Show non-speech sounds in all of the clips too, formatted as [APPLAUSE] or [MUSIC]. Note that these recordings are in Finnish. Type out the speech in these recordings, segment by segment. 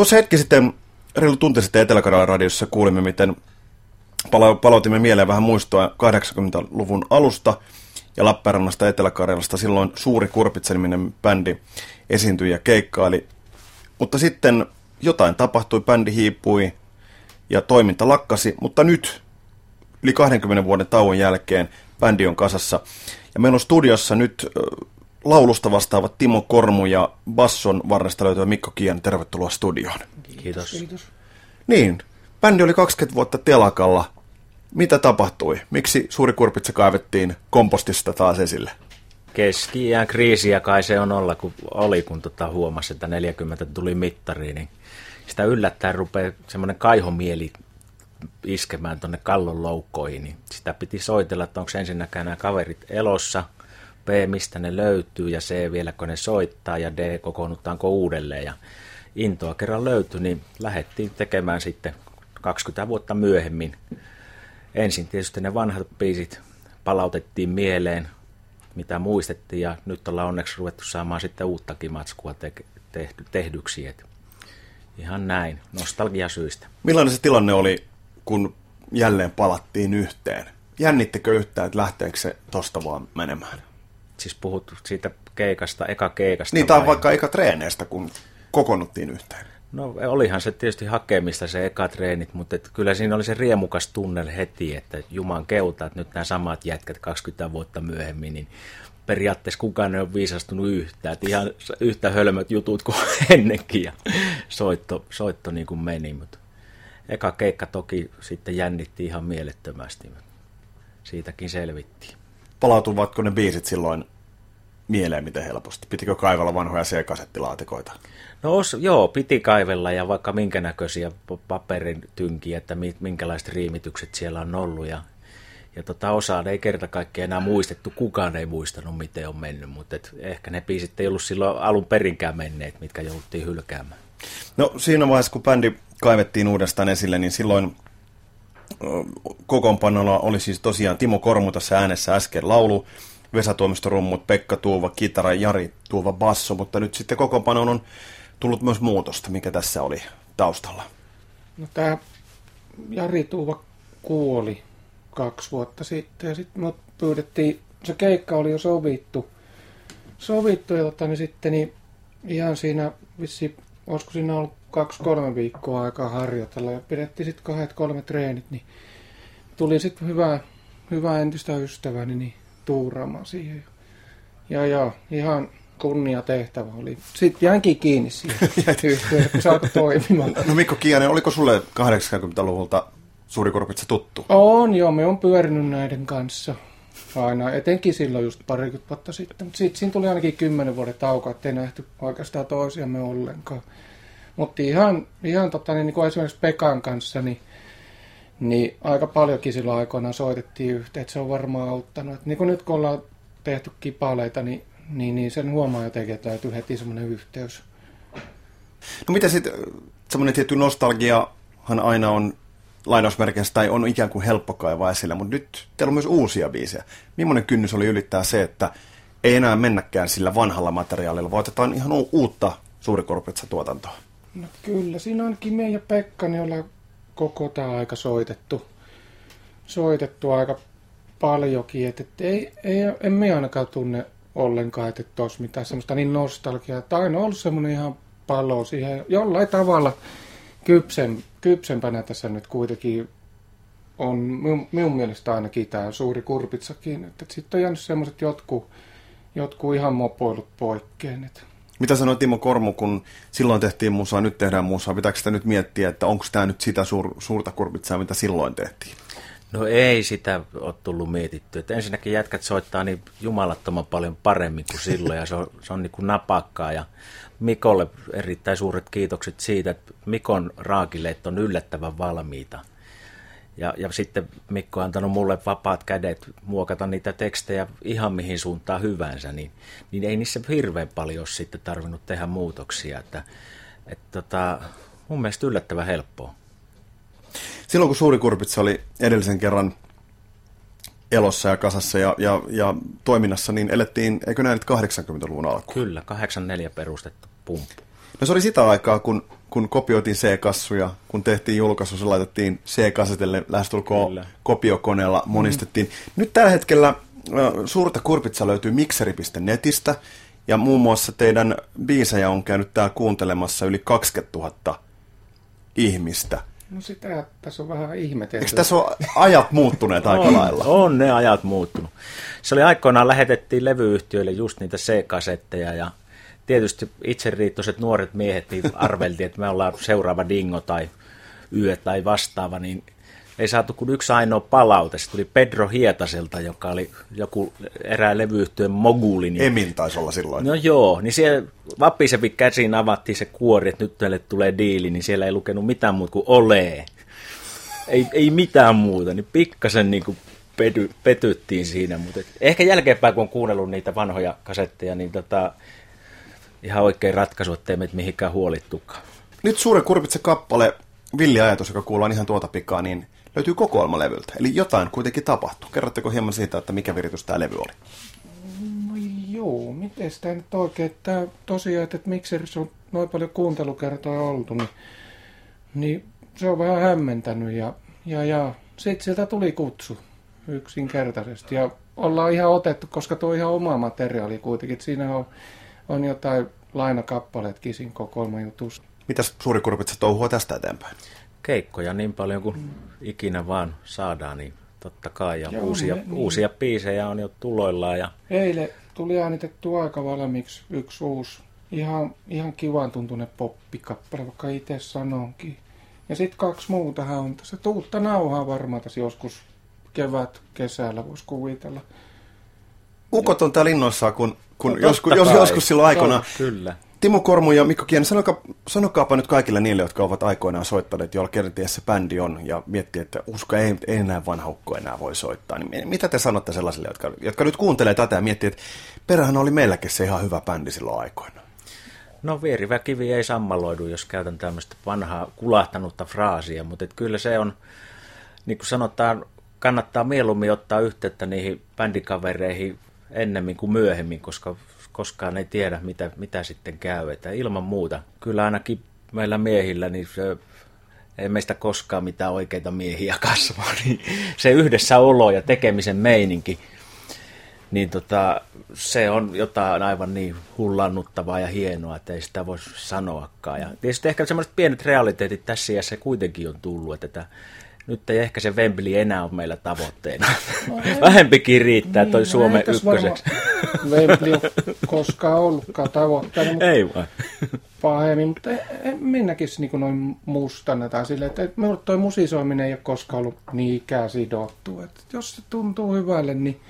Tuossa hetki sitten, reilu tunti sitten etelä radiossa kuulimme, miten pala- palautimme mieleen vähän muistoa 80-luvun alusta ja Lappeenrannasta Etelä-Karjalasta. Silloin Suuri Kurpitsa-niminen bändi esiintyi ja keikkaili. Mutta sitten jotain tapahtui, bändi hiipui ja toiminta lakkasi, mutta nyt yli 20 vuoden tauon jälkeen bändi on kasassa. Ja meillä on studiossa nyt laulusta vastaavat Timo Kormu ja basson varresta löytyvä Mikko Kian. Tervetuloa studioon. Kiitos. Kiitos. Niin, bändi oli 20 vuotta telakalla. Mitä tapahtui? Miksi suuri kurpitsa kaivettiin kompostista taas esille? keski kriisiä kai se on olla, kun oli, kun tota huomasi, että 40 tuli mittariin, niin sitä yllättäen rupeaa semmoinen kaihomieli iskemään tuonne kallon loukkoihin, niin sitä piti soitella, että onko ensinnäkään nämä kaverit elossa, B, mistä ne löytyy, ja C, vieläkö ne soittaa, ja D, kokoonnutaanko uudelleen, ja intoa kerran löytyi, niin lähdettiin tekemään sitten 20 vuotta myöhemmin. Ensin tietysti ne vanhat biisit palautettiin mieleen, mitä muistettiin, ja nyt ollaan onneksi ruvettu saamaan sitten uuttakin matskua te- tehdy- tehdyksi. Et ihan näin, nostalgiasyistä. Millainen se tilanne oli, kun jälleen palattiin yhteen? Jännittekö yhtään, että lähteekö se tosta vaan menemään? Siis puhut siitä keikasta, eka keikasta. Niin, tai vaikka eka treeneistä, kun kokonnuttiin yhteen. No olihan se tietysti hakemista se eka treenit, mutta et kyllä siinä oli se riemukas tunne heti, että Juman keuta, että nyt nämä samat jätkät 20 vuotta myöhemmin, niin periaatteessa kukaan ei ole viisastunut yhtään. Että ihan yhtä hölmöt jutut kuin [LAUGHS] ennenkin ja soitto, soitto niin kuin meni. Mutta eka keikka toki sitten jännitti ihan mielettömästi. Mutta siitäkin selvittiin. Palautuvatko ne biisit silloin mieleen miten helposti? Pitikö kaivella vanhoja C-kasettilaatikoita? No os, joo, piti kaivella ja vaikka minkä näköisiä paperin tynkiä, että minkälaiset riimitykset siellä on ollut. Ja, ja tota, osaan ei kerta kaikkiaan enää muistettu, kukaan ei muistanut miten on mennyt, mutta et ehkä ne biisit ei ollut silloin alun perinkään menneet, mitkä jouduttiin hylkäämään. No siinä vaiheessa, kun bändi kaivettiin uudestaan esille, niin silloin kokoonpanolla oli siis tosiaan Timo Kormu tässä äänessä äsken laulu, Vesa Tuomistorummut, Pekka Tuuva, kitara, Jari Tuuva, basso, mutta nyt sitten kokoonpanoon on tullut myös muutosta, mikä tässä oli taustalla. No tämä Jari Tuuva kuoli kaksi vuotta sitten ja sitten me pyydettiin, se keikka oli jo sovittu, sovittu ja tota, niin sitten niin ihan siinä vissi, olisiko siinä ollut kaksi-kolme viikkoa aikaa harjoitella ja pidettiin sitten kahdet kolme treenit, niin tuli sitten hyvä, hyvä entistä ystäväni niin tuuraamaan siihen. Ja, ja ihan kunnia tehtävä oli. Sitten jäänkin kiinni siihen [LAUGHS] yhteyteen, kun saako toimimaan. No Mikko Kianen, oliko sulle 80-luvulta suuri korpitsa tuttu? On joo, me on pyörinyt näiden kanssa aina, etenkin silloin just parikymmentä vuotta sitten. Mutta sitten siinä tuli ainakin kymmenen vuoden tauko, ettei nähty oikeastaan toisiamme ollenkaan. Mutta ihan, ihan tota, niin, niin esimerkiksi Pekan kanssa, niin, niin aika paljonkin silloin aikoinaan soitettiin yhteen, että se on varmaan auttanut. Et niin kuin nyt kun ollaan tehty kipaleita, niin, niin, niin sen huomaa jotenkin, että löytyy heti semmoinen yhteys. No mitä sitten, semmoinen tietty nostalgiahan aina on lainausmerkeissä tai on ikään kuin helppo kaivaa esille, mutta nyt teillä on myös uusia biisejä. Millainen kynnys oli ylittää se, että ei enää mennäkään sillä vanhalla materiaalilla, vaan otetaan ihan uutta suurikorpitsa tuotantoa? No kyllä, siinä ainakin me ja Pekka, niin ollaan koko tämä aika soitettu, soitettu aika paljonkin, että et ei, ei, en me ainakaan tunne ollenkaan, että olisi mitään semmoista niin nostalgiaa. Tai on ollut semmoinen ihan palo siihen jollain tavalla kypsen, kypsempänä tässä nyt kuitenkin on minun, minun mielestä ainakin tämä suuri kurpitsakin. Sitten on jäänyt semmoiset jotkut, jotkut ihan mopoilut poikkeen. Että mitä sanoi Timo Kormu, kun silloin tehtiin musaa, nyt tehdään musaa? Pitääkö sitä nyt miettiä, että onko tämä nyt sitä suur, suurta kurpitsaa, mitä silloin tehtiin? No ei sitä ole tullut mietitty. Että ensinnäkin jätkät soittaa niin jumalattoman paljon paremmin kuin silloin ja se on, se on niin kuin napakkaa. Ja Mikolle erittäin suuret kiitokset siitä, että Mikon raakileet on yllättävän valmiita. Ja, ja sitten Mikko on antanut mulle vapaat kädet muokata niitä tekstejä ihan mihin suuntaan hyvänsä, niin, niin ei niissä hirveän paljon sitten tarvinnut tehdä muutoksia. Että, että tota, mun mielestä yllättävän helppoa. Silloin kun Suuri Kurpitsa oli edellisen kerran elossa ja kasassa ja, ja, ja toiminnassa, niin elettiin, eikö näin 80-luvun alkuun? Kyllä, 84 perustettu pumppu. No se oli sitä aikaa, kun kun kopioitiin C-kassuja, kun tehtiin julkaisu, se laitettiin C-kasetelle lähestulkoon Kyllä. kopiokoneella, monistettiin. Mm. Nyt tällä hetkellä suurta kurpitsa löytyy mikseri.netistä, ja muun muassa teidän biisejä on käynyt täällä kuuntelemassa yli 20 000 ihmistä. No sitä tässä on vähän ihmetelty. Eikö tässä ole ajat muuttuneet [LAUGHS] aika on, lailla? On ne ajat muuttunut. Se oli aikoinaan, lähetettiin levyyhtiöille just niitä C-kasetteja ja tietysti itseriittoiset nuoret miehet niin [LAUGHS] arveltiin, että me ollaan seuraava Dingo tai Yö tai vastaava, niin ei saatu kuin yksi ainoa palaute. Se tuli Pedro Hietaselta, joka oli joku erään levyyhtiön moguli. Niin Emin taisi olla silloin. No joo, niin siellä vapisevi käsiin avattiin se kuori, että nyt teille tulee diili, niin siellä ei lukenut mitään muuta kuin ole. Ei, ei mitään muuta, niin pikkasen niin kuin pety, petyttiin siinä, mutta ehkä jälkeenpäin kun on kuunnellut niitä vanhoja kasetteja, niin tota, ihan oikein ratkaisu, ettei meitä mihinkään huolittukaan. Nyt Suuren kurpitse kappale, Villi ajatus, joka kuullaan ihan tuota pikaa, niin löytyy kokoelmalevyltä. Eli jotain kuitenkin tapahtuu. Kerrotteko hieman siitä, että mikä viritys tämä levy oli? No joo, miten sitä nyt oikein, että tosiaan, että Mikserissä on noin paljon kuuntelukertoja oltu, niin, niin se on vähän hämmentänyt ja, ja, ja sitten sieltä tuli kutsu yksinkertaisesti ja ollaan ihan otettu, koska tuo on ihan oma materiaali kuitenkin, että siinä on, on jotain lainakappaleetkin siinä kokoelman jutussa. Mitäs Suuri kurpitse touhua tästä eteenpäin? Keikkoja niin paljon kuin ikinä vaan saadaan, niin totta kai. Ja Joo, uusia, me- niin. uusia biisejä on jo tuloillaan ja Eilen tuli äänitetty aika valmiiksi yksi uusi, ihan, ihan kivan tuntunen poppikappale, vaikka itse sanonkin. Ja sitten kaksi muutahan on tässä. Tuutta nauhaa varmaan tässä joskus kevät, kesällä voisi kuvitella. Ukot on täällä innoissaan, kun, kun No, joskus, jos, joskus silloin aikana. No, kyllä. Timo Kormu ja Mikko Kien, sanoka, sanokaapa nyt kaikille niille, jotka ovat aikoinaan soittaneet, joilla kenties se bändi on, ja miettii, että usko ei, ei enää vanha ukko enää voi soittaa. Niin mitä te sanotte sellaisille, jotka, jotka nyt kuuntelee tätä ja miettii, että perähän oli meilläkin se ihan hyvä bändi silloin aikoina. No vierivä kivi ei sammaloidu, jos käytän tämmöistä vanhaa kulahtanutta fraasia, mutta et kyllä se on, niin kuin sanotaan, kannattaa mieluummin ottaa yhteyttä niihin bändikavereihin ennemmin kuin myöhemmin, koska koskaan ei tiedä, mitä, mitä sitten käy. Että ilman muuta, kyllä ainakin meillä miehillä, niin se, ei meistä koskaan mitään oikeita miehiä kasvaa, [LAUGHS] niin se yhdessäolo ja tekemisen meininki, niin tota, se on jotain aivan niin hullannuttavaa ja hienoa, että ei sitä voi sanoakaan. Ja tietysti ehkä semmoiset pienet realiteetit tässä iässä kuitenkin on tullut, että nyt ei ehkä se Wembley enää ole meillä tavoitteena. Vähempikin riittää toi Suomen no ei [LAUGHS] tässä ykköseksi. Wembley ole koskaan ollutkaan tavoitteena, mutta Ei vaan. pahemmin, mutta en, en minä näkisi niin noin mustana tai silleen, että et minulle toi musisoiminen ei ole koskaan ollut niin ikään sidottu. Että jos se tuntuu hyvälle, niin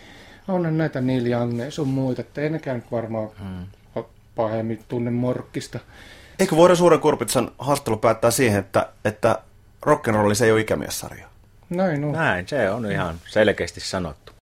onhan näitä Neil Young sun muita, että ei nekään nyt varmaan hmm. pahemmin tunne morkkista. Eikö voida Suuren kurpitsan haastattelu päättää siihen, että, että rock'n'rolli se ei ole ikämiessarja? Näin on. Näin, se on ihan selkeästi sanottu.